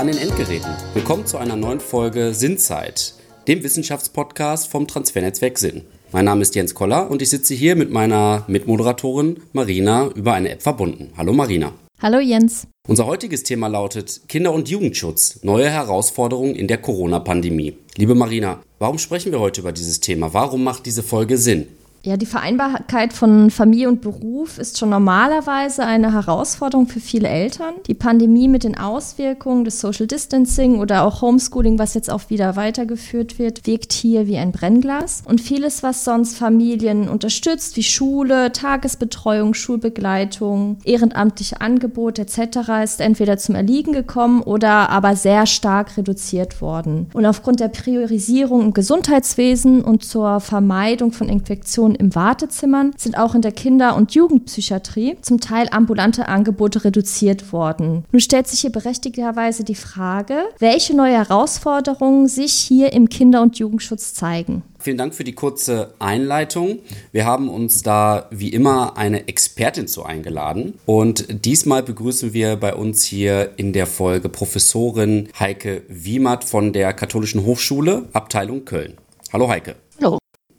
an den Endgeräten. Willkommen zu einer neuen Folge Sinnzeit, dem Wissenschaftspodcast vom Transfernetzwerk Sinn. Mein Name ist Jens Koller und ich sitze hier mit meiner Mitmoderatorin Marina über eine App verbunden. Hallo Marina. Hallo Jens. Unser heutiges Thema lautet Kinder- und Jugendschutz, neue Herausforderungen in der Corona-Pandemie. Liebe Marina, warum sprechen wir heute über dieses Thema? Warum macht diese Folge Sinn? Ja, die Vereinbarkeit von Familie und Beruf ist schon normalerweise eine Herausforderung für viele Eltern. Die Pandemie mit den Auswirkungen des Social Distancing oder auch Homeschooling, was jetzt auch wieder weitergeführt wird, wirkt hier wie ein Brennglas. Und vieles, was sonst Familien unterstützt, wie Schule, Tagesbetreuung, Schulbegleitung, ehrenamtliche Angebote etc., ist entweder zum Erliegen gekommen oder aber sehr stark reduziert worden. Und aufgrund der Priorisierung im Gesundheitswesen und zur Vermeidung von Infektionen Situationen im Wartezimmern sind auch in der Kinder- und Jugendpsychiatrie zum Teil ambulante Angebote reduziert worden. Nun stellt sich hier berechtigterweise die Frage, welche neue Herausforderungen sich hier im Kinder- und Jugendschutz zeigen. Vielen Dank für die kurze Einleitung. Wir haben uns da wie immer eine Expertin zu eingeladen und diesmal begrüßen wir bei uns hier in der Folge Professorin Heike Wiemert von der Katholischen Hochschule, Abteilung Köln. Hallo Heike.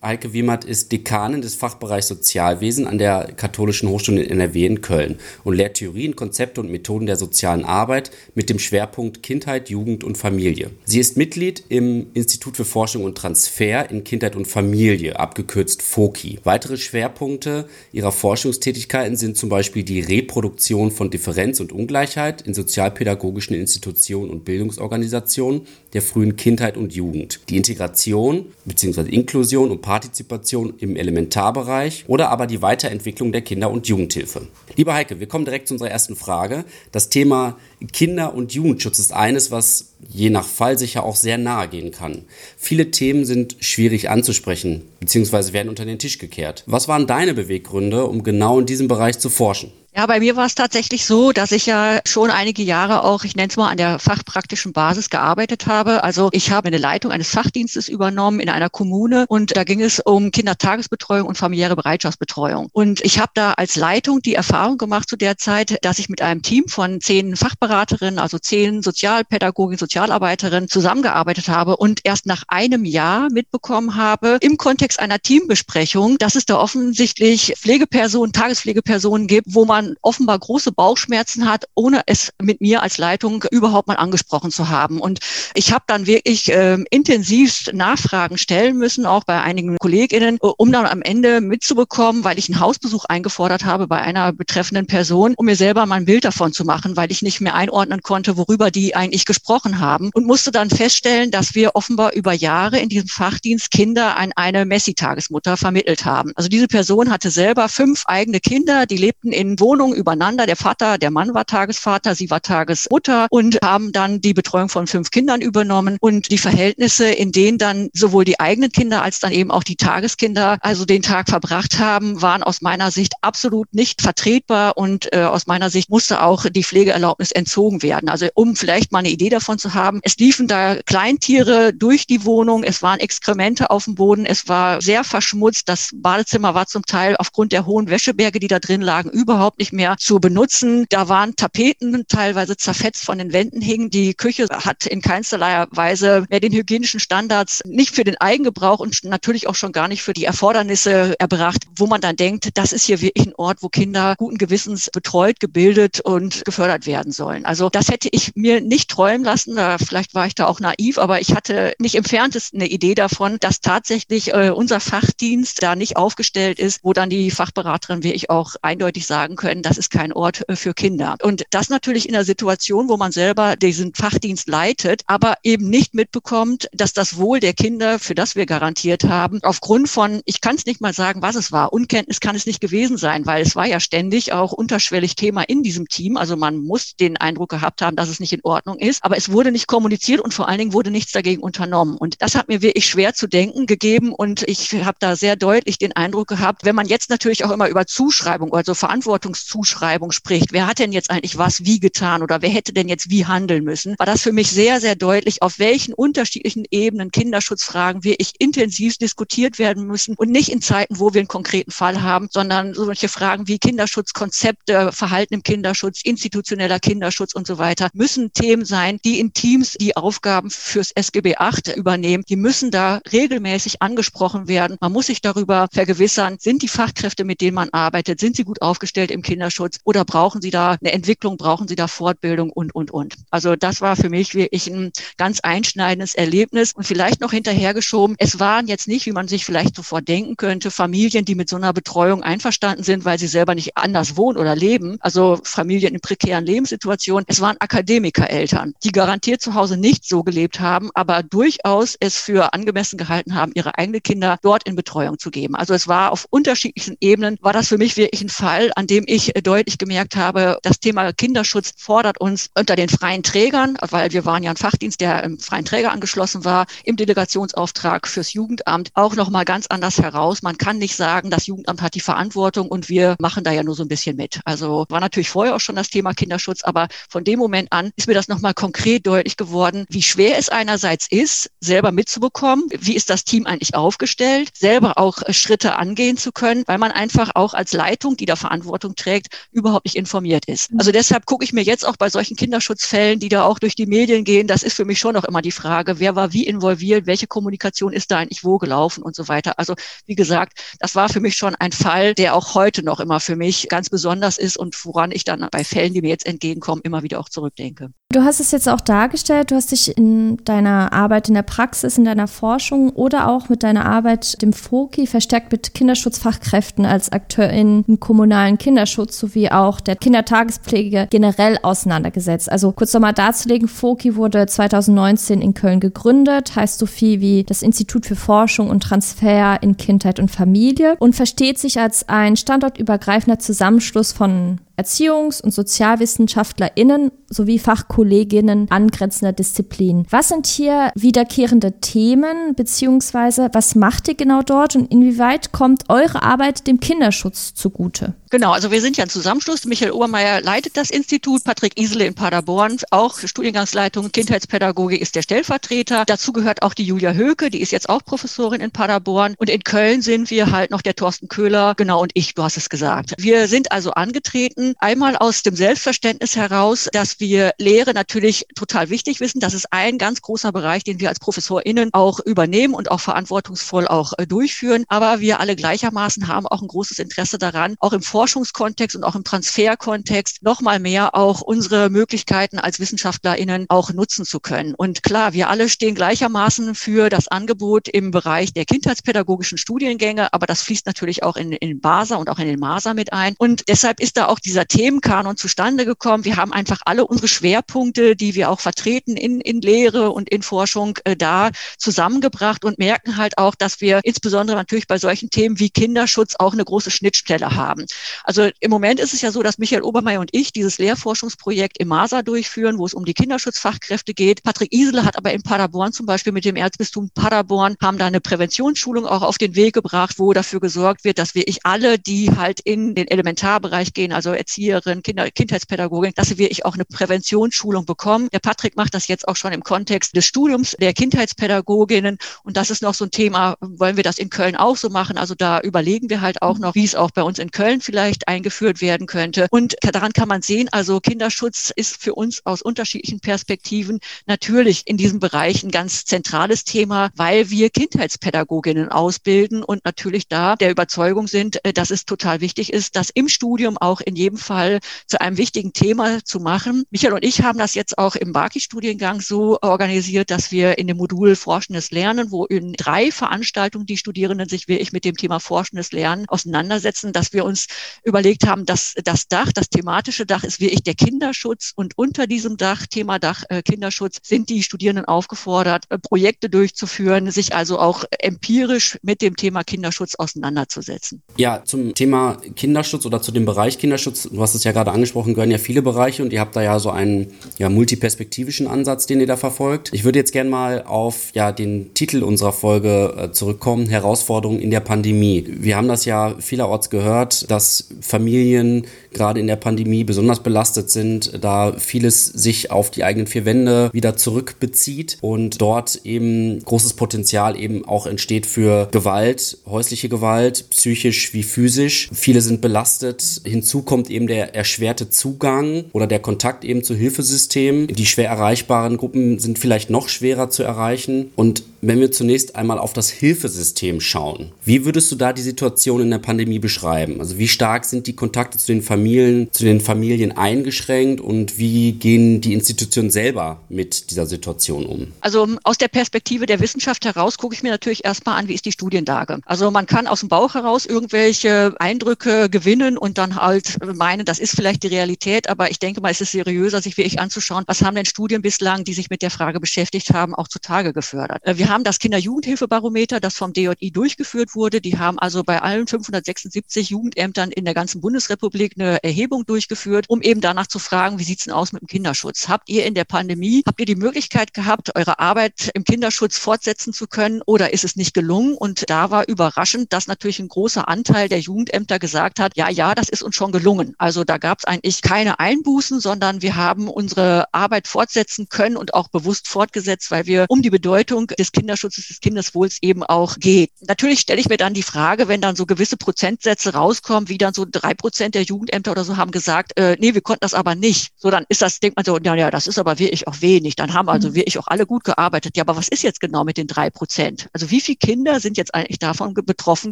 Heike Wiemert ist Dekanin des Fachbereichs Sozialwesen an der Katholischen Hochschule in NRW in Köln und lehrt Theorien, Konzepte und Methoden der sozialen Arbeit mit dem Schwerpunkt Kindheit, Jugend und Familie. Sie ist Mitglied im Institut für Forschung und Transfer in Kindheit und Familie, abgekürzt FOKI. Weitere Schwerpunkte ihrer Forschungstätigkeiten sind zum Beispiel die Reproduktion von Differenz und Ungleichheit in sozialpädagogischen Institutionen und Bildungsorganisationen der frühen Kindheit und Jugend, die Integration bzw. Inklusion und Partizipation im Elementarbereich oder aber die Weiterentwicklung der Kinder- und Jugendhilfe. Lieber Heike, wir kommen direkt zu unserer ersten Frage. Das Thema Kinder- und Jugendschutz ist eines, was je nach Fall sicher auch sehr nahe gehen kann. Viele Themen sind schwierig anzusprechen bzw. werden unter den Tisch gekehrt. Was waren deine Beweggründe, um genau in diesem Bereich zu forschen? Ja, bei mir war es tatsächlich so, dass ich ja schon einige Jahre auch, ich nenne es mal, an der fachpraktischen Basis gearbeitet habe. Also ich habe eine Leitung eines Fachdienstes übernommen in einer Kommune und da ging es um Kindertagesbetreuung und familiäre Bereitschaftsbetreuung. Und ich habe da als Leitung die Erfahrung gemacht zu der Zeit, dass ich mit einem Team von zehn Fachberaterinnen, also zehn Sozialpädagogen, Sozialarbeiterinnen zusammengearbeitet habe und erst nach einem Jahr mitbekommen habe, im Kontext einer Teambesprechung, dass es da offensichtlich Pflegepersonen, Tagespflegepersonen gibt, wo man offenbar große Bauchschmerzen hat, ohne es mit mir als Leitung überhaupt mal angesprochen zu haben. Und ich habe dann wirklich äh, intensivst Nachfragen stellen müssen, auch bei einigen KollegInnen, um dann am Ende mitzubekommen, weil ich einen Hausbesuch eingefordert habe bei einer betreffenden Person, um mir selber mal ein Bild davon zu machen, weil ich nicht mehr einordnen konnte, worüber die eigentlich gesprochen haben und musste dann feststellen, dass wir offenbar über Jahre in diesem Fachdienst Kinder an eine Messi-Tagesmutter vermittelt haben. Also diese Person hatte selber fünf eigene Kinder, die lebten in Wohnungen Wohnung übereinander. Der Vater, der Mann war Tagesvater, sie war Tagesmutter und haben dann die Betreuung von fünf Kindern übernommen und die Verhältnisse, in denen dann sowohl die eigenen Kinder als dann eben auch die Tageskinder also den Tag verbracht haben, waren aus meiner Sicht absolut nicht vertretbar und äh, aus meiner Sicht musste auch die Pflegeerlaubnis entzogen werden. Also um vielleicht mal eine Idee davon zu haben, es liefen da Kleintiere durch die Wohnung, es waren Exkremente auf dem Boden, es war sehr verschmutzt, das Badezimmer war zum Teil aufgrund der hohen Wäscheberge, die da drin lagen, überhaupt nicht mehr zu benutzen. Da waren Tapeten teilweise zerfetzt von den Wänden hingen. Die Küche hat in keinsterlei Weise mehr den hygienischen Standards nicht für den Eigengebrauch und natürlich auch schon gar nicht für die Erfordernisse erbracht, wo man dann denkt, das ist hier wirklich ein Ort, wo Kinder guten Gewissens betreut, gebildet und gefördert werden sollen. Also das hätte ich mir nicht träumen lassen. Vielleicht war ich da auch naiv, aber ich hatte nicht entferntest eine Idee davon, dass tatsächlich äh, unser Fachdienst da nicht aufgestellt ist, wo dann die Fachberaterin wie ich auch eindeutig sagen können, das ist kein Ort äh, für Kinder. Und das natürlich in der Situation, wo man selber diesen Fachdienst leitet, aber eben nicht mitbekommt, dass das Wohl der Kinder, für das wir garantiert haben, aufgrund von, ich kann es nicht mal sagen, was es war, Unkenntnis kann es nicht gewesen sein, weil es war ja ständig auch unterschwellig Thema in diesem Team. Also man muss den Eindruck gehabt haben, dass es nicht in Ordnung ist, aber es wurde nicht kommuniziert und vor allen Dingen wurde nichts dagegen unternommen. Und das hat mir wirklich schwer zu denken gegeben und ich habe da sehr deutlich den Eindruck gehabt, wenn man jetzt natürlich auch immer über Zuschreibung, also Verantwortungs Zuschreibung spricht. Wer hat denn jetzt eigentlich was wie getan oder wer hätte denn jetzt wie handeln müssen? War das für mich sehr, sehr deutlich, auf welchen unterschiedlichen Ebenen Kinderschutzfragen wirklich intensiv diskutiert werden müssen und nicht in Zeiten, wo wir einen konkreten Fall haben, sondern solche Fragen wie Kinderschutzkonzepte, Verhalten im Kinderschutz, institutioneller Kinderschutz, Kinderschutz und so weiter, müssen Themen sein, die in Teams die Aufgaben fürs SGB VIII übernehmen. Die müssen da regelmäßig angesprochen werden. Man muss sich darüber vergewissern, sind die Fachkräfte, mit denen man arbeitet, sind sie gut aufgestellt im Kinderschutz oder brauchen sie da eine Entwicklung, brauchen sie da Fortbildung und, und, und. Also das war für mich wirklich ein ganz einschneidendes Erlebnis und vielleicht noch hinterhergeschoben. Es waren jetzt nicht, wie man sich vielleicht sofort denken könnte, Familien, die mit so einer Betreuung einverstanden sind, weil sie selber nicht anders wohnen oder leben. Also Familien in prekären Lebenssituationen. Es waren Akademikereltern, die garantiert zu Hause nicht so gelebt haben, aber durchaus es für angemessen gehalten haben, ihre eigenen Kinder dort in Betreuung zu geben. Also es war auf unterschiedlichen Ebenen, war das für mich wirklich ein Fall, an dem ich deutlich gemerkt habe, das Thema Kinderschutz fordert uns unter den freien Trägern, weil wir waren ja ein Fachdienst, der im freien Träger angeschlossen war, im Delegationsauftrag fürs Jugendamt auch nochmal ganz anders heraus. Man kann nicht sagen, das Jugendamt hat die Verantwortung und wir machen da ja nur so ein bisschen mit. Also war natürlich vorher auch schon das Thema Kinderschutz, aber von dem Moment an ist mir das nochmal konkret deutlich geworden, wie schwer es einerseits ist, selber mitzubekommen, wie ist das Team eigentlich aufgestellt, selber auch Schritte angehen zu können, weil man einfach auch als Leitung, die da Verantwortung trägt, überhaupt nicht informiert ist. Also deshalb gucke ich mir jetzt auch bei solchen Kinderschutzfällen, die da auch durch die Medien gehen, das ist für mich schon auch immer die Frage, wer war wie involviert, welche Kommunikation ist da eigentlich wo gelaufen und so weiter. Also wie gesagt, das war für mich schon ein Fall, der auch heute noch immer für mich ganz besonders ist und woran ich dann bei Fällen, die mir jetzt entgegenkommen, immer wieder auch zurückdenke. Du hast es jetzt auch dargestellt, du hast dich in deiner Arbeit in der Praxis, in deiner Forschung oder auch mit deiner Arbeit dem FOKI verstärkt mit Kinderschutzfachkräften als Akteurin im kommunalen Kinderschutz sowie auch der Kindertagespflege generell auseinandergesetzt. Also kurz nochmal darzulegen, FOKI wurde 2019 in Köln gegründet, heißt so viel wie das Institut für Forschung und Transfer in Kindheit und Familie und versteht sich als ein standortübergreifender Zusammenschluss von Erziehungs- und SozialwissenschaftlerInnen sowie Fachkolleginnen angrenzender Disziplinen. Was sind hier wiederkehrende Themen, beziehungsweise was macht ihr genau dort und inwieweit kommt eure Arbeit dem Kinderschutz zugute? Genau, also wir sind ja ein Zusammenschluss. Michael Obermeier leitet das Institut, Patrick Isele in Paderborn, auch Studiengangsleitung Kindheitspädagogik ist der Stellvertreter. Dazu gehört auch die Julia Höke, die ist jetzt auch Professorin in Paderborn. Und in Köln sind wir halt noch der Thorsten Köhler, genau, und ich, du hast es gesagt. Wir sind also angetreten, einmal aus dem Selbstverständnis heraus, dass wir Lehre natürlich total wichtig wissen. Das ist ein ganz großer Bereich, den wir als ProfessorInnen auch übernehmen und auch verantwortungsvoll auch äh, durchführen. Aber wir alle gleichermaßen haben auch ein großes Interesse daran, auch im Forschungskontext und auch im Transferkontext noch mal mehr auch unsere Möglichkeiten als WissenschaftlerInnen auch nutzen zu können. Und klar, wir alle stehen gleichermaßen für das Angebot im Bereich der kindheitspädagogischen Studiengänge, aber das fließt natürlich auch in, in BASA und auch in den MASA mit ein. Und deshalb ist da auch dieser Themenkanon zustande gekommen. Wir haben einfach alle unsere Schwerpunkte, die wir auch vertreten in, in Lehre und in Forschung äh, da zusammengebracht und merken halt auch, dass wir insbesondere natürlich bei solchen Themen wie Kinderschutz auch eine große Schnittstelle haben. Also im Moment ist es ja so, dass Michael Obermeier und ich dieses Lehrforschungsprojekt im MASA durchführen, wo es um die Kinderschutzfachkräfte geht. Patrick Isele hat aber in Paderborn zum Beispiel mit dem Erzbistum Paderborn haben da eine Präventionsschulung auch auf den Weg gebracht, wo dafür gesorgt wird, dass wir ich alle, die halt in den Elementarbereich gehen, also Erzieherin, Kinder, Kindheitspädagogik, dass wir ich auch eine Präventionsschulung bekommen. Der Patrick macht das jetzt auch schon im Kontext des Studiums der Kindheitspädagoginnen und das ist noch so ein Thema, wollen wir das in Köln auch so machen? Also da überlegen wir halt auch noch, wie es auch bei uns in Köln vielleicht eingeführt werden könnte. Und daran kann man sehen, also Kinderschutz ist für uns aus unterschiedlichen Perspektiven natürlich in diesem Bereich ein ganz zentrales Thema, weil wir Kindheitspädagoginnen ausbilden und natürlich da der Überzeugung sind, äh, dass es total wichtig ist, das im Studium auch in jedem Fall zu einem wichtigen Thema zu machen. Michael und ich haben das jetzt auch im BAKI-Studiengang so organisiert, dass wir in dem Modul Forschendes Lernen, wo in drei Veranstaltungen die Studierenden sich wirklich mit dem Thema Forschendes Lernen auseinandersetzen, dass wir uns überlegt haben, dass das Dach, das thematische Dach ist wirklich der Kinderschutz und unter diesem Dach, Thema Dach äh, Kinderschutz, sind die Studierenden aufgefordert, äh, Projekte durchzuführen, sich also auch empirisch mit dem Thema Kinderschutz auseinanderzusetzen. Ja, zum Thema Kinderschutz oder zu dem Bereich Kinderschutz, du hast es ja gerade angesprochen, gehören ja viele Bereiche und ihr habt da ja so einen ja, multiperspektivischen Ansatz, den ihr da verfolgt. Ich würde jetzt gerne mal auf ja, den Titel unserer Folge äh, zurückkommen, Herausforderungen in der Pandemie. Wir haben das ja vielerorts gehört, dass Familien gerade in der Pandemie besonders belastet sind, da vieles sich auf die eigenen vier Wände wieder zurückbezieht und dort eben großes Potenzial eben auch entsteht für Gewalt, häusliche Gewalt, psychisch wie physisch. Viele sind belastet. Hinzu kommt eben der erschwerte Zugang oder der Kontakt eben zu Hilfesystemen. Die schwer erreichbaren Gruppen sind vielleicht noch schwerer zu erreichen und wenn wir zunächst einmal auf das Hilfesystem schauen, wie würdest du da die Situation in der Pandemie beschreiben? Also wie stark sind die Kontakte zu den Familien, zu den Familien eingeschränkt und wie gehen die Institutionen selber mit dieser Situation um? Also aus der Perspektive der Wissenschaft heraus gucke ich mir natürlich erstmal an, wie ist die Studienlage. Also man kann aus dem Bauch heraus irgendwelche Eindrücke gewinnen und dann halt meinen, das ist vielleicht die Realität, aber ich denke mal, es ist seriöser, sich wirklich anzuschauen, was haben denn Studien bislang, die sich mit der Frage beschäftigt haben, auch zutage gefördert. Äh, wir haben das Kinder-Jugendhilfebarometer, das vom DJI durchgeführt wurde. Die haben also bei allen 576 Jugendämtern in der ganzen Bundesrepublik eine Erhebung durchgeführt, um eben danach zu fragen, wie sieht's denn aus mit dem Kinderschutz? Habt ihr in der Pandemie, habt ihr die Möglichkeit gehabt, eure Arbeit im Kinderschutz fortsetzen zu können oder ist es nicht gelungen? Und da war überraschend, dass natürlich ein großer Anteil der Jugendämter gesagt hat, ja, ja, das ist uns schon gelungen. Also da gab es eigentlich keine Einbußen, sondern wir haben unsere Arbeit fortsetzen können und auch bewusst fortgesetzt, weil wir um die Bedeutung des Kinderschutzes, des Kindeswohls eben auch geht. Natürlich stelle ich mir dann die Frage, wenn dann so gewisse Prozentsätze rauskommen, wie dann so drei Prozent der Jugendämter oder so haben gesagt, äh, nee, wir konnten das aber nicht. So, dann ist das, denkt man so, ja, ja, das ist aber wirklich auch wenig. Dann haben also mhm. wirklich auch alle gut gearbeitet. Ja, aber was ist jetzt genau mit den drei Prozent? Also wie viele Kinder sind jetzt eigentlich davon betroffen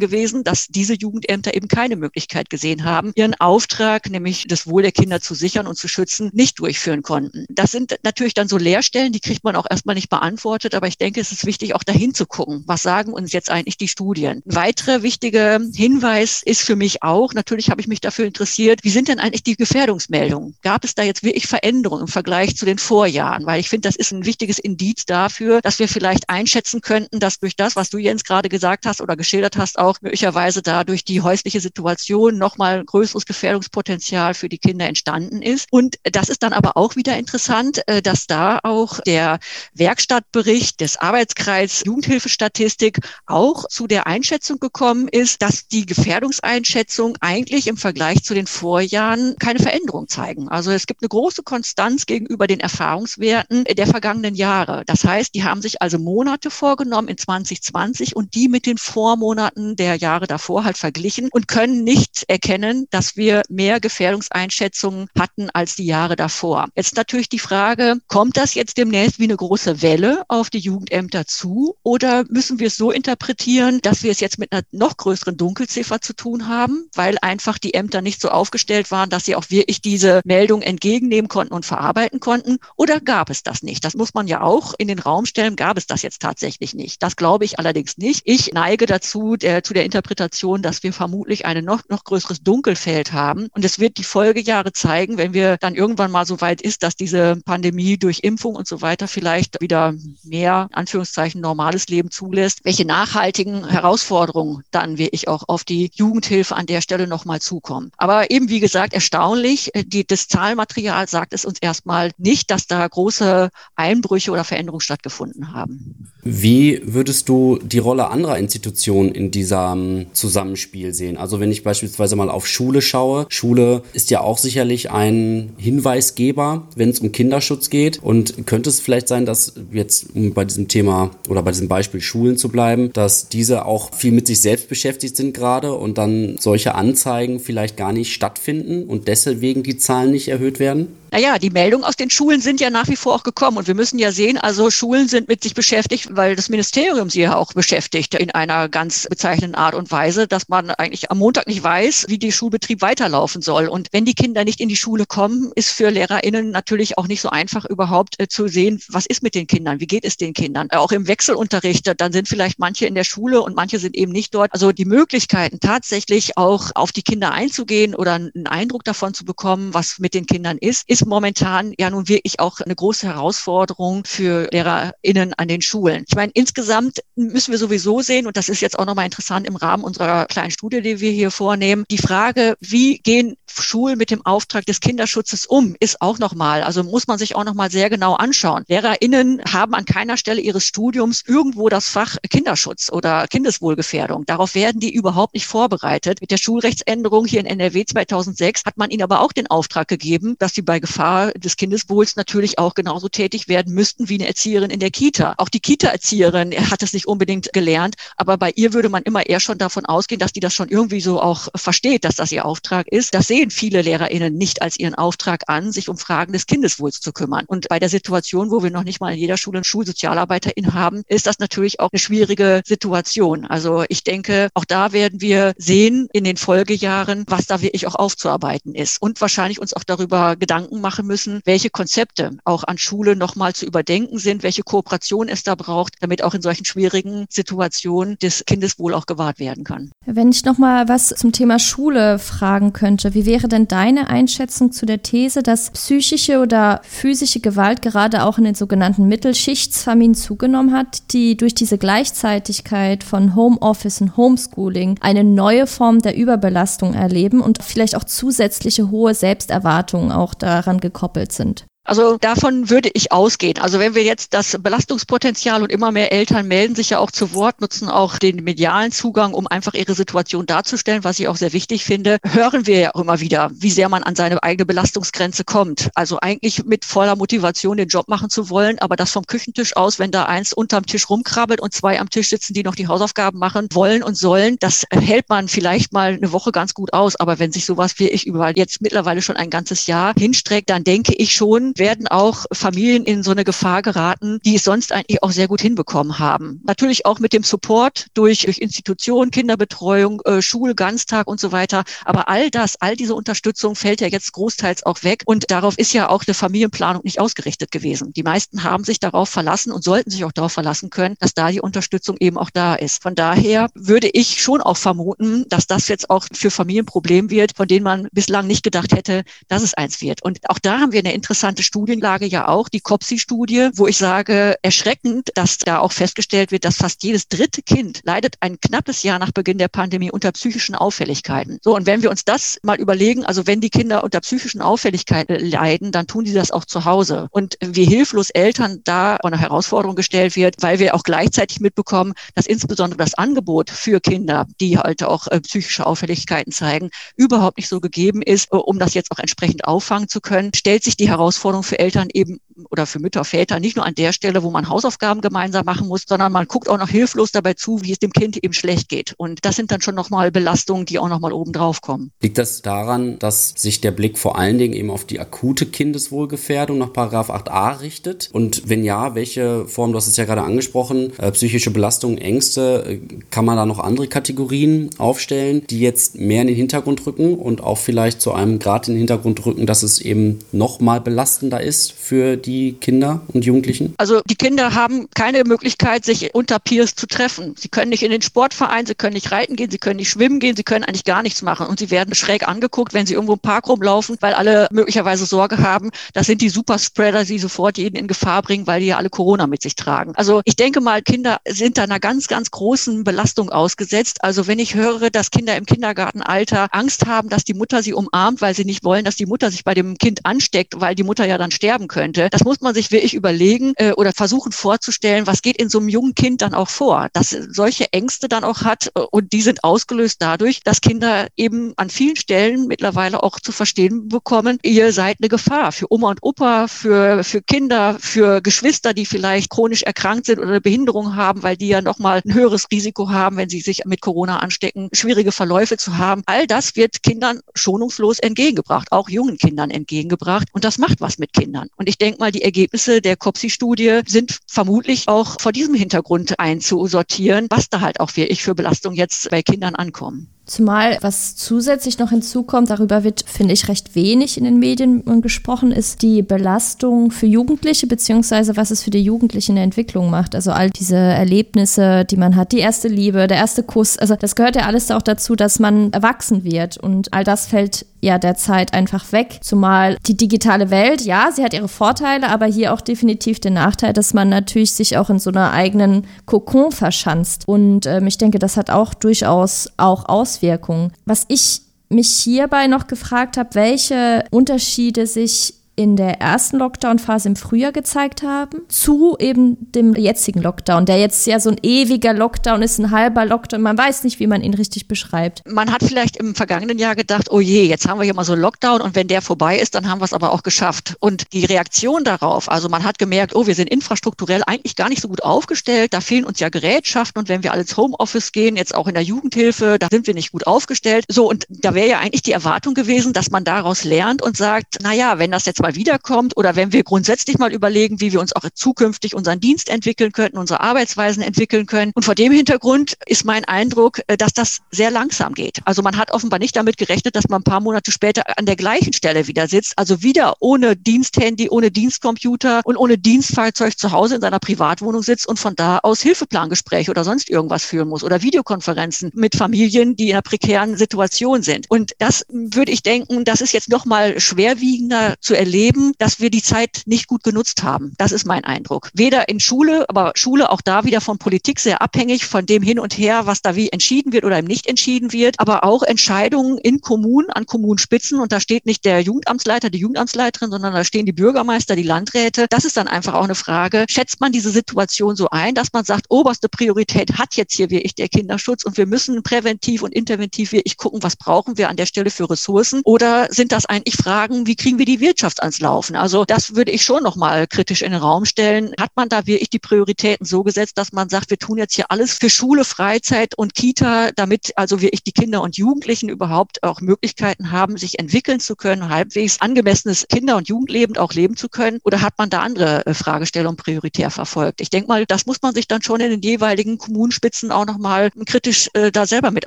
gewesen, dass diese Jugendämter eben keine Möglichkeit gesehen haben, ihren Auftrag, nämlich das Wohl der Kinder zu sichern und zu schützen, nicht durchführen konnten? Das sind natürlich dann so Leerstellen, die kriegt man auch erstmal nicht beantwortet, aber ich denke, es ist wichtig, auch dahin zu gucken. Was sagen uns jetzt eigentlich die Studien? Ein weiterer wichtiger Hinweis ist für mich auch, natürlich habe ich mich dafür interessiert, wie sind denn eigentlich die Gefährdungsmeldungen? Gab es da jetzt wirklich Veränderungen im Vergleich zu den Vorjahren? Weil ich finde, das ist ein wichtiges Indiz dafür, dass wir vielleicht einschätzen könnten, dass durch das, was du Jens gerade gesagt hast oder geschildert hast, auch möglicherweise dadurch die häusliche Situation nochmal größeres Gefährdungspotenzial für die Kinder entstanden ist. Und das ist dann aber auch wieder interessant, äh, dass da auch der Werkstattbericht des Arbeitskreises Landkreis Jugendhilfestatistik auch zu der Einschätzung gekommen ist, dass die Gefährdungseinschätzung eigentlich im Vergleich zu den Vorjahren keine Veränderung zeigen. Also es gibt eine große Konstanz gegenüber den Erfahrungswerten der vergangenen Jahre. Das heißt, die haben sich also Monate vorgenommen in 2020 und die mit den Vormonaten der Jahre davor halt verglichen und können nicht erkennen, dass wir mehr Gefährdungseinschätzungen hatten als die Jahre davor. Jetzt natürlich die Frage, kommt das jetzt demnächst wie eine große Welle auf die Jugendämter zu? Oder müssen wir es so interpretieren, dass wir es jetzt mit einer noch größeren Dunkelziffer zu tun haben, weil einfach die Ämter nicht so aufgestellt waren, dass sie auch wirklich diese Meldung entgegennehmen konnten und verarbeiten konnten? Oder gab es das nicht? Das muss man ja auch in den Raum stellen. Gab es das jetzt tatsächlich nicht? Das glaube ich allerdings nicht. Ich neige dazu, der, zu der Interpretation, dass wir vermutlich ein noch, noch größeres Dunkelfeld haben. Und es wird die Folgejahre zeigen, wenn wir dann irgendwann mal so weit ist, dass diese Pandemie durch Impfung und so weiter vielleicht wieder mehr, Anführungszeichen, normales Leben zulässt, welche nachhaltigen Herausforderungen dann wirklich auch auf die Jugendhilfe an der Stelle nochmal zukommen. Aber eben, wie gesagt, erstaunlich, äh, die, das Zahlmaterial sagt es uns erstmal nicht, dass da große Einbrüche oder Veränderungen stattgefunden haben. Wie würdest du die Rolle anderer Institutionen in diesem Zusammenspiel sehen? Also wenn ich beispielsweise mal auf Schule schaue, Schule ist ja auch sicherlich ein Hinweisgeber, wenn es um Kinderschutz geht. Und könnte es vielleicht sein, dass jetzt um bei diesem Thema oder bei diesem Beispiel Schulen zu bleiben, dass diese auch viel mit sich selbst beschäftigt sind gerade und dann solche Anzeigen vielleicht gar nicht stattfinden und deswegen die Zahlen nicht erhöht werden? Naja, die Meldungen aus den Schulen sind ja nach wie vor auch gekommen. Und wir müssen ja sehen, also Schulen sind mit sich beschäftigt, weil das Ministerium sie ja auch beschäftigt in einer ganz bezeichnenden Art und Weise, dass man eigentlich am Montag nicht weiß, wie der Schulbetrieb weiterlaufen soll. Und wenn die Kinder nicht in die Schule kommen, ist für LehrerInnen natürlich auch nicht so einfach überhaupt äh, zu sehen, was ist mit den Kindern, wie geht es den Kindern. Äh, auch im Wechselunterricht, dann sind vielleicht manche in der Schule und manche sind eben nicht dort. Also die Möglichkeiten tatsächlich auch auf die Kinder einzugehen oder einen Eindruck davon zu bekommen, was mit den Kindern ist ist momentan ja nun wirklich auch eine große Herausforderung für LehrerInnen an den Schulen. Ich meine, insgesamt müssen wir sowieso sehen, und das ist jetzt auch nochmal interessant im Rahmen unserer kleinen Studie, die wir hier vornehmen, die Frage, wie gehen Schulen mit dem Auftrag des Kinderschutzes um, ist auch nochmal also muss man sich auch nochmal sehr genau anschauen. LehrerInnen haben an keiner Stelle ihres Studiums irgendwo das Fach Kinderschutz oder Kindeswohlgefährdung. Darauf werden die überhaupt nicht vorbereitet. Mit der Schulrechtsänderung hier in NRW 2006 hat man ihnen aber auch den Auftrag gegeben, dass sie bei Gefahr des Kindeswohls natürlich auch genauso tätig werden müssten wie eine Erzieherin in der Kita. Auch die Kita-Erzieherin hat es nicht unbedingt gelernt, aber bei ihr würde man immer eher schon davon ausgehen, dass die das schon irgendwie so auch versteht, dass das ihr Auftrag ist. Das sehen viele LehrerInnen nicht als ihren Auftrag an, sich um Fragen des Kindeswohls zu kümmern. Und bei der Situation, wo wir noch nicht mal in jeder Schule einen Schulsozialarbeiterin haben, ist das natürlich auch eine schwierige Situation. Also ich denke, auch da werden wir sehen in den Folgejahren, was da wirklich auch aufzuarbeiten ist und wahrscheinlich uns auch darüber Gedanken machen müssen, welche Konzepte auch an Schule nochmal zu überdenken sind, welche Kooperation es da braucht, damit auch in solchen schwierigen Situationen des Kindeswohl auch gewahrt werden kann. Wenn ich nochmal was zum Thema Schule fragen könnte, wie wäre denn deine Einschätzung zu der These, dass psychische oder physische Gewalt gerade auch in den sogenannten Mittelschichtsfamilien zugenommen hat, die durch diese Gleichzeitigkeit von Homeoffice und Homeschooling eine neue Form der Überbelastung erleben und vielleicht auch zusätzliche hohe Selbsterwartungen auch daran gekoppelt sind? Also davon würde ich ausgehen. Also wenn wir jetzt das Belastungspotenzial und immer mehr Eltern melden sich ja auch zu Wort, nutzen auch den medialen Zugang, um einfach ihre Situation darzustellen, was ich auch sehr wichtig finde, hören wir ja auch immer wieder, wie sehr man an seine eigene Belastungsgrenze kommt. Also eigentlich mit voller Motivation den Job machen zu wollen, aber das vom Küchentisch aus, wenn da eins unterm Tisch rumkrabbelt und zwei am Tisch sitzen, die noch die Hausaufgaben machen wollen und sollen, das hält man vielleicht mal eine Woche ganz gut aus. Aber wenn sich sowas wie ich über jetzt mittlerweile schon ein ganzes Jahr hinstreckt, dann denke ich schon, werden auch Familien in so eine Gefahr geraten, die es sonst eigentlich auch sehr gut hinbekommen haben. Natürlich auch mit dem Support durch, durch Institutionen, Kinderbetreuung, äh, Schule, Ganztag und so weiter. Aber all das, all diese Unterstützung fällt ja jetzt großteils auch weg. Und darauf ist ja auch eine Familienplanung nicht ausgerichtet gewesen. Die meisten haben sich darauf verlassen und sollten sich auch darauf verlassen können, dass da die Unterstützung eben auch da ist. Von daher würde ich schon auch vermuten, dass das jetzt auch für Familien Problem wird, von denen man bislang nicht gedacht hätte, dass es eins wird. Und auch da haben wir eine interessante Studienlage ja auch, die COPSI-Studie, wo ich sage, erschreckend, dass da auch festgestellt wird, dass fast jedes dritte Kind leidet ein knappes Jahr nach Beginn der Pandemie unter psychischen Auffälligkeiten. So, und wenn wir uns das mal überlegen, also wenn die Kinder unter psychischen Auffälligkeiten leiden, dann tun die das auch zu Hause. Und wie hilflos Eltern da vor eine Herausforderung gestellt wird, weil wir auch gleichzeitig mitbekommen, dass insbesondere das Angebot für Kinder, die halt auch äh, psychische Auffälligkeiten zeigen, überhaupt nicht so gegeben ist, äh, um das jetzt auch entsprechend auffangen zu können, stellt sich die Herausforderung Herausforderung für Eltern eben oder für Mütter, Väter nicht nur an der Stelle, wo man Hausaufgaben gemeinsam machen muss, sondern man guckt auch noch hilflos dabei zu, wie es dem Kind eben schlecht geht. Und das sind dann schon nochmal Belastungen, die auch nochmal oben drauf kommen. Liegt das daran, dass sich der Blick vor allen Dingen eben auf die akute Kindeswohlgefährdung nach Paragraph 8a richtet? Und wenn ja, welche Form, du hast es ja gerade angesprochen, äh, psychische Belastung, Ängste, äh, kann man da noch andere Kategorien aufstellen, die jetzt mehr in den Hintergrund rücken und auch vielleicht zu einem Grad in den Hintergrund rücken, dass es eben nochmal belastend belastender ist für die Kinder und Jugendlichen? Also die Kinder haben keine Möglichkeit, sich unter Peers zu treffen. Sie können nicht in den Sportverein, sie können nicht reiten gehen, sie können nicht schwimmen gehen, sie können eigentlich gar nichts machen. Und sie werden schräg angeguckt, wenn sie irgendwo im Park rumlaufen, weil alle möglicherweise Sorge haben, das sind die Superspreader, die sofort jeden in Gefahr bringen, weil die ja alle Corona mit sich tragen. Also ich denke mal, Kinder sind da einer ganz, ganz großen Belastung ausgesetzt. Also wenn ich höre, dass Kinder im Kindergartenalter Angst haben, dass die Mutter sie umarmt, weil sie nicht wollen, dass die Mutter sich bei dem Kind ansteckt, weil die Mutter ja dann sterben könnte. Das muss man sich wirklich überlegen äh, oder versuchen vorzustellen, was geht in so einem jungen Kind dann auch vor, dass solche Ängste dann auch hat äh, und die sind ausgelöst dadurch, dass Kinder eben an vielen Stellen mittlerweile auch zu verstehen bekommen, ihr seid eine Gefahr für Oma und Opa, für, für Kinder, für Geschwister, die vielleicht chronisch erkrankt sind oder eine Behinderung haben, weil die ja nochmal ein höheres Risiko haben, wenn sie sich mit Corona anstecken, schwierige Verläufe zu haben. All das wird Kindern schonungslos entgegengebracht, auch jungen Kindern entgegengebracht. Und das macht was mit mit Kindern. Und ich denke mal, die Ergebnisse der COPSI-Studie sind vermutlich auch vor diesem Hintergrund einzusortieren, was da halt auch wirklich für Belastung jetzt bei Kindern ankommen. Zumal, was zusätzlich noch hinzukommt, darüber wird, finde ich, recht wenig in den Medien gesprochen, ist die Belastung für Jugendliche, beziehungsweise was es für die Jugendlichen in der Entwicklung macht. Also all diese Erlebnisse, die man hat, die erste Liebe, der erste Kuss, also das gehört ja alles auch dazu, dass man erwachsen wird und all das fällt ja derzeit einfach weg. Zumal die digitale Welt, ja, sie hat ihre Vorteile, aber hier auch definitiv den Nachteil, dass man natürlich sich auch in so einer eigenen Kokon verschanzt. Und ähm, ich denke, das hat auch durchaus auch Auswirkungen. Was ich mich hierbei noch gefragt habe, welche Unterschiede sich in der ersten Lockdown-Phase im Frühjahr gezeigt haben, zu eben dem jetzigen Lockdown, der jetzt ja so ein ewiger Lockdown ist, ein halber Lockdown. Man weiß nicht, wie man ihn richtig beschreibt. Man hat vielleicht im vergangenen Jahr gedacht, oh je, jetzt haben wir hier mal so einen Lockdown und wenn der vorbei ist, dann haben wir es aber auch geschafft. Und die Reaktion darauf, also man hat gemerkt, oh, wir sind infrastrukturell eigentlich gar nicht so gut aufgestellt, da fehlen uns ja Gerätschaften und wenn wir alle ins Homeoffice gehen, jetzt auch in der Jugendhilfe, da sind wir nicht gut aufgestellt. So, und da wäre ja eigentlich die Erwartung gewesen, dass man daraus lernt und sagt, na ja, wenn das jetzt mal wiederkommt oder wenn wir grundsätzlich mal überlegen, wie wir uns auch zukünftig unseren Dienst entwickeln könnten, unsere Arbeitsweisen entwickeln können. Und vor dem Hintergrund ist mein Eindruck, äh, dass das sehr langsam geht. Also man hat offenbar nicht damit gerechnet, dass man ein paar Monate später an der gleichen Stelle wieder sitzt, also wieder ohne Diensthandy, ohne Dienstcomputer und ohne Dienstfahrzeug zu Hause in seiner Privatwohnung sitzt und von da aus Hilfeplangespräche oder sonst irgendwas führen muss oder Videokonferenzen mit Familien, die in einer prekären Situation sind. Und das würde ich denken, das ist jetzt noch mal schwerwiegender zu erleben, dass wir die Zeit nicht gut genutzt haben. Das ist mein Eindruck. Weder in Schule, aber Schule auch da wieder von Politik sehr abhängig, von dem hin und her, was da wie entschieden wird oder eben nicht entschieden wird, aber auch Entscheidungen in Kommunen, an Kommunenspitzen. Und da steht nicht der Jugendamtsleiter, die Jugendamtsleiterin, sondern da stehen die Bürgermeister, die Landräte. Das ist dann einfach auch eine Frage. Schätzt man diese Situation so ein, dass man sagt, oberste Priorität hat jetzt hier wirklich der Kinderschutz und wir müssen präventiv und interventiv wirklich gucken, was brauchen wir an der Stelle für Ressourcen? Oder sind das eigentlich Fragen, wie kriegen wir die Wirtschaft ans Laufen? Also das würde ich schon nochmal kritisch in den Raum stellen. Hat man da wirklich die Prioritäten so gesetzt, dass man sagt, wir tun jetzt hier alles für Schule, Freizeit und Kita, damit also wirklich die Kinder und Jugendlichen überhaupt auch Möglichkeiten haben, sich entwickeln zu können, halbwegs angemessenes Kinder- und Jugendleben auch leben zu können? Oder hat man da andere äh, Fragestellungen prioritär verfolgt? Ich denke mal, das muss man sich dann schon in den jeweiligen Kommunenspitzen auch nochmal kritisch äh, da selber mit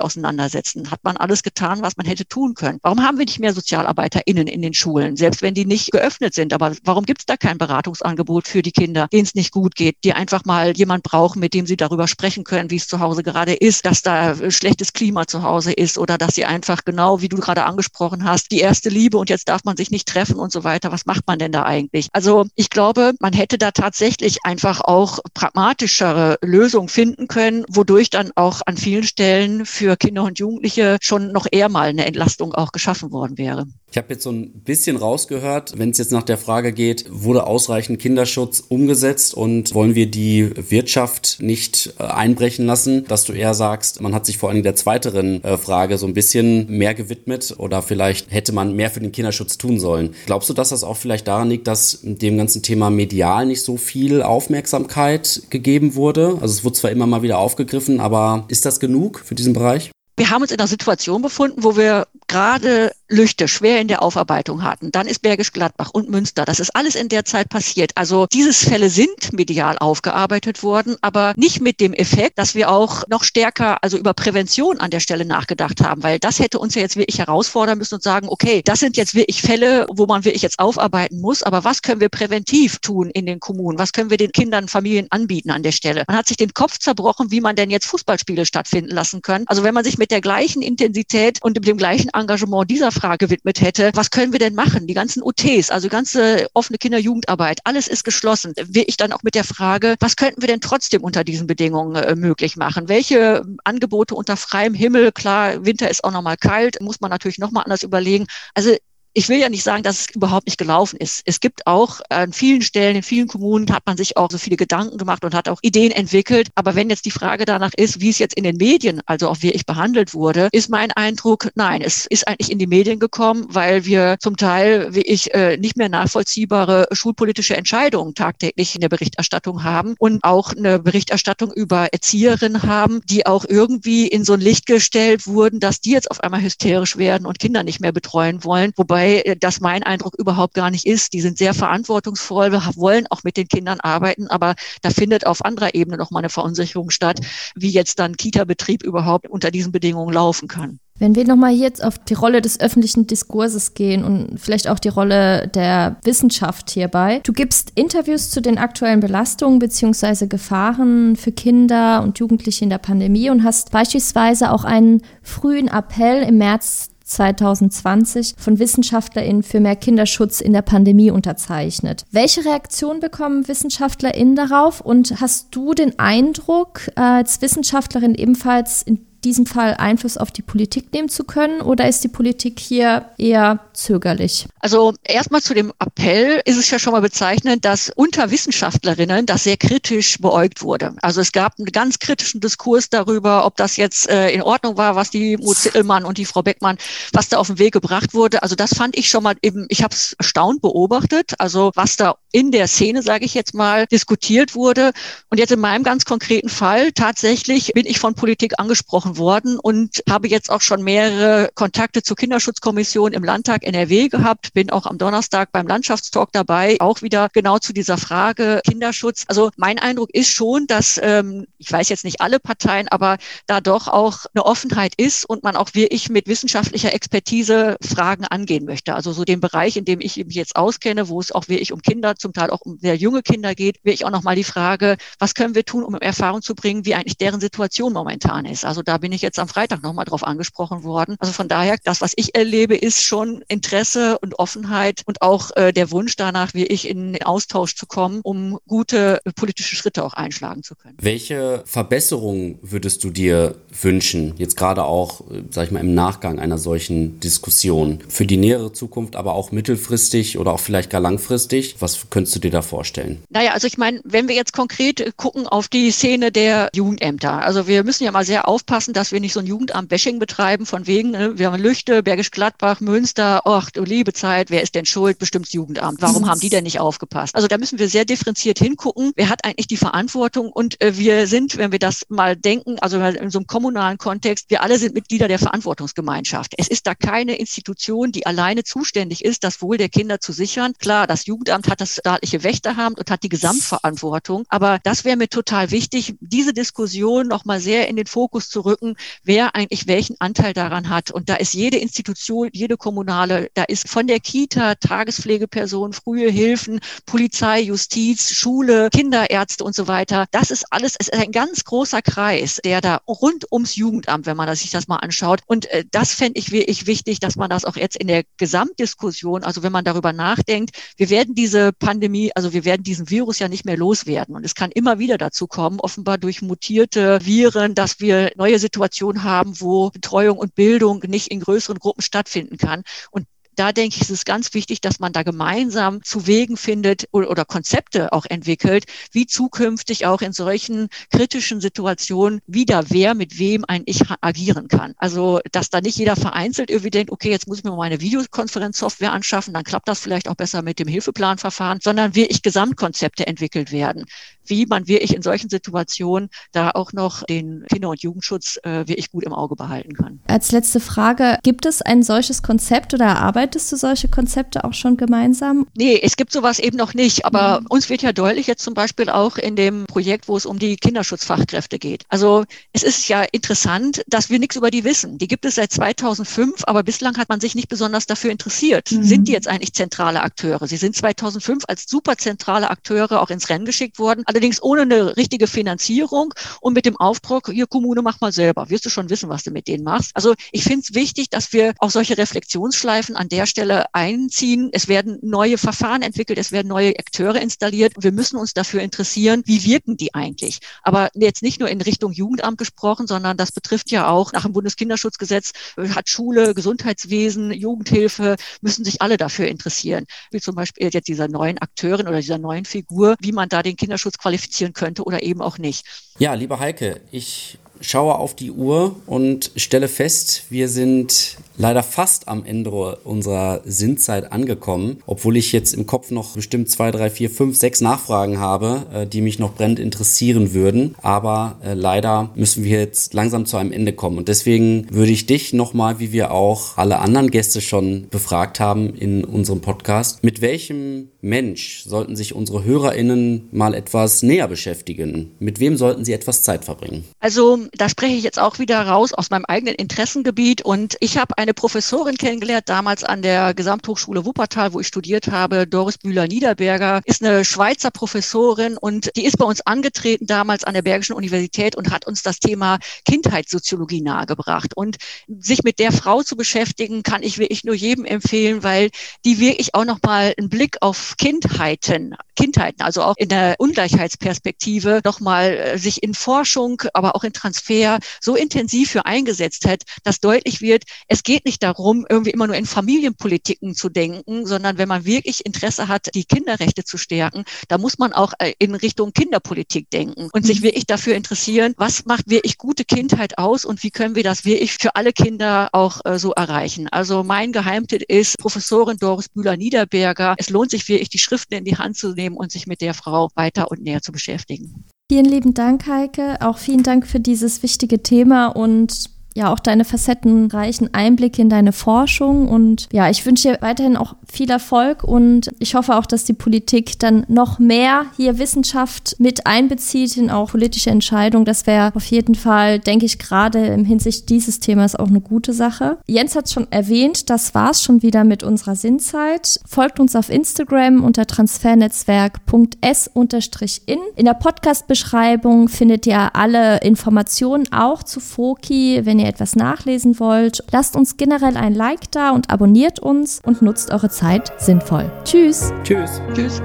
auseinandersetzen. Hat man alles getan, was man hätte tun können? Warum haben wir nicht mehr SozialarbeiterInnen in den Schulen, selbst wenn die nicht geöffnet sind? Aber warum gibt es da kein Beratungsangebot für die Kinder, denen es nicht gut geht, die einfach mal jemand brauchen, mit dem sie darüber sprechen können, wie es zu Hause gerade ist, dass da äh, schlechtes Klima zu Hause ist oder dass sie einfach genau, wie du gerade angesprochen hast, die erste Liebe und jetzt darf man sich nicht treffen und so weiter. Was macht man denn da eigentlich? Also ich glaube, man hätte da tatsächlich einfach auch pragmatischere Lösungen finden können, wodurch dann auch an vielen Stellen für Kinder und Jugendliche schon noch eher mal eine Entlastung auch geschaffen worden wäre. Ich habe jetzt so ein bisschen rausgehört, wenn es jetzt nach der Frage geht, wurde ausreichend Kinderschutz umgesetzt und wollen wir die Wirtschaft nicht äh, einbrechen lassen, dass du eher sagst, man hat sich vor allem der zweiteren äh, Frage so ein bisschen mehr gewidmet oder vielleicht hätte man mehr für den Kinderschutz tun sollen. Glaubst du, dass das auch vielleicht daran liegt, dass dem ganzen Thema medial nicht so viel Aufmerksamkeit gegeben wurde? Also es wurde zwar immer mal wieder aufgegriffen, aber ist das genug für diesen Bereich? Wir haben uns in einer Situation befunden, wo wir gerade Lüchte schwer in der Aufarbeitung hatten. Dann ist Bergisch Gladbach und Münster. Das ist alles in der Zeit passiert. Also dieses Fälle sind medial aufgearbeitet worden, aber nicht mit dem Effekt, dass wir auch noch stärker also über Prävention an der Stelle nachgedacht haben, weil das hätte uns ja jetzt wirklich herausfordern müssen und sagen, okay, das sind jetzt wirklich Fälle, wo man wirklich jetzt aufarbeiten muss, aber was können wir präventiv tun in den Kommunen? Was können wir den Kindern, Familien anbieten an der Stelle? Man hat sich den Kopf zerbrochen, wie man denn jetzt Fußballspiele stattfinden lassen können. Also wenn man sich mit der gleichen Intensität und mit dem gleichen Engagement dieser Frage gewidmet hätte, was können wir denn machen? Die ganzen OTs, also ganze offene Kinder-Jugendarbeit, alles ist geschlossen. Will ich dann auch mit der Frage, was könnten wir denn trotzdem unter diesen Bedingungen äh, möglich machen? Welche Angebote unter freiem Himmel, klar, Winter ist auch nochmal kalt, muss man natürlich nochmal anders überlegen. Also ich will ja nicht sagen, dass es überhaupt nicht gelaufen ist. Es gibt auch an vielen Stellen, in vielen Kommunen hat man sich auch so viele Gedanken gemacht und hat auch Ideen entwickelt. Aber wenn jetzt die Frage danach ist, wie es jetzt in den Medien, also auch wie ich behandelt wurde, ist mein Eindruck, nein, es ist eigentlich in die Medien gekommen, weil wir zum Teil, wie ich, äh, nicht mehr nachvollziehbare schulpolitische Entscheidungen tagtäglich in der Berichterstattung haben und auch eine Berichterstattung über Erzieherinnen haben, die auch irgendwie in so ein Licht gestellt wurden, dass die jetzt auf einmal hysterisch werden und Kinder nicht mehr betreuen wollen. Wobei wobei äh, das mein Eindruck überhaupt gar nicht ist. Die sind sehr verantwortungsvoll, wollen auch mit den Kindern arbeiten, aber da findet auf anderer Ebene noch mal eine Verunsicherung statt, wie jetzt dann Kita-Betrieb überhaupt unter diesen Bedingungen laufen kann. Wenn wir nochmal jetzt auf die Rolle des öffentlichen Diskurses gehen und vielleicht auch die Rolle der Wissenschaft hierbei. Du gibst Interviews zu den aktuellen Belastungen bzw. Gefahren für Kinder und Jugendliche in der Pandemie und hast beispielsweise auch einen frühen Appell im März 2020 von WissenschaftlerInnen für mehr Kinderschutz in der Pandemie unterzeichnet. Welche Reaktion bekommen WissenschaftlerInnen darauf und hast du den Eindruck, als Wissenschaftlerin ebenfalls in diesem Fall Einfluss auf die Politik nehmen zu können oder ist die Politik hier eher zögerlich? Also erstmal zu dem Appell ist es ja schon mal bezeichnend, dass unter Wissenschaftlerinnen das sehr kritisch beäugt wurde. Also es gab einen ganz kritischen Diskurs darüber, ob das jetzt äh, in Ordnung war, was die Mo Zittelmann und die Frau Beckmann, was da auf den Weg gebracht wurde. Also das fand ich schon mal eben, ich habe es erstaunt beobachtet, also was da in der Szene, sage ich jetzt mal, diskutiert wurde. Und jetzt in meinem ganz konkreten Fall tatsächlich bin ich von Politik angesprochen worden und habe jetzt auch schon mehrere Kontakte zur Kinderschutzkommission im Landtag NRW gehabt, bin auch am Donnerstag beim Landschaftstalk dabei, auch wieder genau zu dieser Frage Kinderschutz. Also mein Eindruck ist schon, dass, ähm, ich weiß jetzt nicht alle Parteien, aber da doch auch eine Offenheit ist und man auch wie ich mit wissenschaftlicher Expertise Fragen angehen möchte. Also so den Bereich, in dem ich mich jetzt auskenne, wo es auch wirklich um Kinder, zum Teil auch um sehr junge Kinder geht, will ich auch nochmal die Frage, was können wir tun, um Erfahrung zu bringen, wie eigentlich deren Situation momentan ist. Also da bin ich jetzt am Freitag nochmal drauf angesprochen worden. Also von daher, das, was ich erlebe, ist schon Interesse und Offenheit und auch äh, der Wunsch danach, wie ich in den Austausch zu kommen, um gute politische Schritte auch einschlagen zu können. Welche Verbesserungen würdest du dir wünschen, jetzt gerade auch, äh, sag ich mal, im Nachgang einer solchen Diskussion? Für die nähere Zukunft, aber auch mittelfristig oder auch vielleicht gar langfristig? Was könntest du dir da vorstellen? Naja, also ich meine, wenn wir jetzt konkret gucken auf die Szene der Jugendämter, also wir müssen ja mal sehr aufpassen, dass wir nicht so ein Jugendamt-Bashing betreiben, von wegen, ne, wir haben Lüchte, Bergisch Gladbach, Münster, ach du liebe Zeit, wer ist denn schuld? Bestimmtes Jugendamt. Warum haben die denn nicht aufgepasst? Also da müssen wir sehr differenziert hingucken. Wer hat eigentlich die Verantwortung? Und äh, wir sind, wenn wir das mal denken, also in so einem kommunalen Kontext, wir alle sind Mitglieder der Verantwortungsgemeinschaft. Es ist da keine Institution, die alleine zuständig ist, das Wohl der Kinder zu sichern. Klar, das Jugendamt hat das staatliche Wächteramt und hat die Gesamtverantwortung. Aber das wäre mir total wichtig, diese Diskussion nochmal sehr in den Fokus zu rücken, wer eigentlich welchen Anteil daran hat. Und da ist jede Institution, jede kommunale, da ist von der Kita, Tagespflegeperson, frühe Hilfen, Polizei, Justiz, Schule, Kinderärzte und so weiter. Das ist alles, es ist ein ganz großer Kreis, der da rund ums Jugendamt, wenn man sich das mal anschaut. Und äh, das fände ich wirklich wichtig, dass man das auch jetzt in der Gesamtdiskussion, also wenn man darüber nachdenkt, wir werden diese Pandemie, also wir werden diesen Virus ja nicht mehr loswerden. Und es kann immer wieder dazu kommen, offenbar durch mutierte Viren, dass wir neue Situationen haben, wo Betreuung und Bildung nicht in größeren Gruppen stattfinden kann. Und da denke ich, ist es ganz wichtig, dass man da gemeinsam zu Wegen findet oder, oder, Konzepte auch entwickelt, wie zukünftig auch in solchen kritischen Situationen wieder wer mit wem eigentlich agieren kann. Also, dass da nicht jeder vereinzelt irgendwie denkt, okay, jetzt muss ich mir mal eine Videokonferenzsoftware anschaffen, dann klappt das vielleicht auch besser mit dem Hilfeplanverfahren, sondern wirklich Gesamtkonzepte entwickelt werden wie man wirklich in solchen Situationen da auch noch den Kinder- und Jugendschutz äh, wirklich gut im Auge behalten kann. Als letzte Frage, gibt es ein solches Konzept oder erarbeitest du solche Konzepte auch schon gemeinsam? Nee, es gibt sowas eben noch nicht, aber mhm. uns wird ja deutlich jetzt zum Beispiel auch in dem Projekt, wo es um die Kinderschutzfachkräfte geht. Also es ist ja interessant, dass wir nichts über die wissen. Die gibt es seit 2005, aber bislang hat man sich nicht besonders dafür interessiert. Mhm. Sind die jetzt eigentlich zentrale Akteure? Sie sind 2005 als superzentrale Akteure auch ins Rennen geschickt worden allerdings ohne eine richtige Finanzierung und mit dem Aufdruck, hier Kommune, mach mal selber. Wirst du schon wissen, was du mit denen machst. Also ich finde es wichtig, dass wir auch solche Reflexionsschleifen an der Stelle einziehen. Es werden neue Verfahren entwickelt, es werden neue Akteure installiert wir müssen uns dafür interessieren, wie wirken die eigentlich. Aber jetzt nicht nur in Richtung Jugendamt gesprochen, sondern das betrifft ja auch nach dem Bundeskinderschutzgesetz, äh, hat Schule, Gesundheitswesen, Jugendhilfe, müssen sich alle dafür interessieren. Wie zum Beispiel jetzt dieser neuen Akteurin oder dieser neuen Figur, wie man da den Kinderschutz qualifizieren könnte oder eben auch nicht. Ja, lieber Heike, ich schaue auf die Uhr und stelle fest, wir sind leider fast am Ende unserer Sinnzeit angekommen, obwohl ich jetzt im Kopf noch bestimmt zwei, drei, vier, fünf, sechs Nachfragen habe, äh, die mich noch brennend interessieren würden. Aber äh, leider müssen wir jetzt langsam zu einem Ende kommen. Und deswegen würde ich dich nochmal, wie wir auch alle anderen Gäste schon befragt haben in unserem Podcast, mit welchem Mensch sollten sich unsere HörerInnen mal etwas näher beschäftigen? Mit wem sollten sie etwas Zeit verbringen? Also da spreche ich jetzt auch wieder raus aus meinem eigenen Interessengebiet und ich habe eine Professorin kennengelernt, damals an der Gesamthochschule Wuppertal, wo ich studiert habe. Doris Bühler-Niederberger ist eine Schweizer Professorin und die ist bei uns angetreten damals an der Bergischen Universität und hat uns das Thema Kindheitssoziologie nahegebracht. Und sich mit der Frau zu beschäftigen, kann ich wirklich nur jedem empfehlen, weil die wirklich auch nochmal einen Blick auf Kindheiten, Kindheiten, also auch in der Ungleichheitsperspektive nochmal äh, sich in Forschung, aber auch in Trans Wissenstransfer so intensiv für eingesetzt hat, dass deutlich wird, es geht nicht darum, irgendwie immer nur in Familienpolitiken zu denken, sondern wenn man wirklich Interesse hat, die Kinderrechte zu stärken, da muss man auch äh, in Richtung Kinderpolitik denken und sich mhm. wirklich dafür interessieren, was macht wirklich gute Kindheit aus und wie können wir das wirklich für alle Kinder auch äh, so erreichen. Also mein Geheimtipp ist Professorin Doris Bühler-Niederberger. Es lohnt sich wirklich, die Schriften in die Hand zu nehmen und sich mit der Frau weiter und näher zu beschäftigen. Vielen lieben Dank, Heike. Auch vielen Dank für dieses wichtige Thema und ja auch deine facettenreichen Einblicke in deine Forschung. Und ja, ich wünsche dir weiterhin auch viel Erfolg und ich hoffe auch, dass die Politik dann noch mehr hier Wissenschaft mit einbezieht in auch politische Entscheidungen. Das wäre auf jeden Fall, denke ich, gerade im Hinsicht dieses Themas auch eine gute Sache. Jens hat es schon erwähnt, das war es schon wieder mit unserer Sinnzeit. Folgt uns auf Instagram unter transfernetzwerk.s-in. In der Podcast-Beschreibung findet ihr alle Informationen auch zu Foki, wenn ihr ihr etwas nachlesen wollt. Lasst uns generell ein Like da und abonniert uns und nutzt eure Zeit sinnvoll. Tschüss. Tschüss. Tschüss.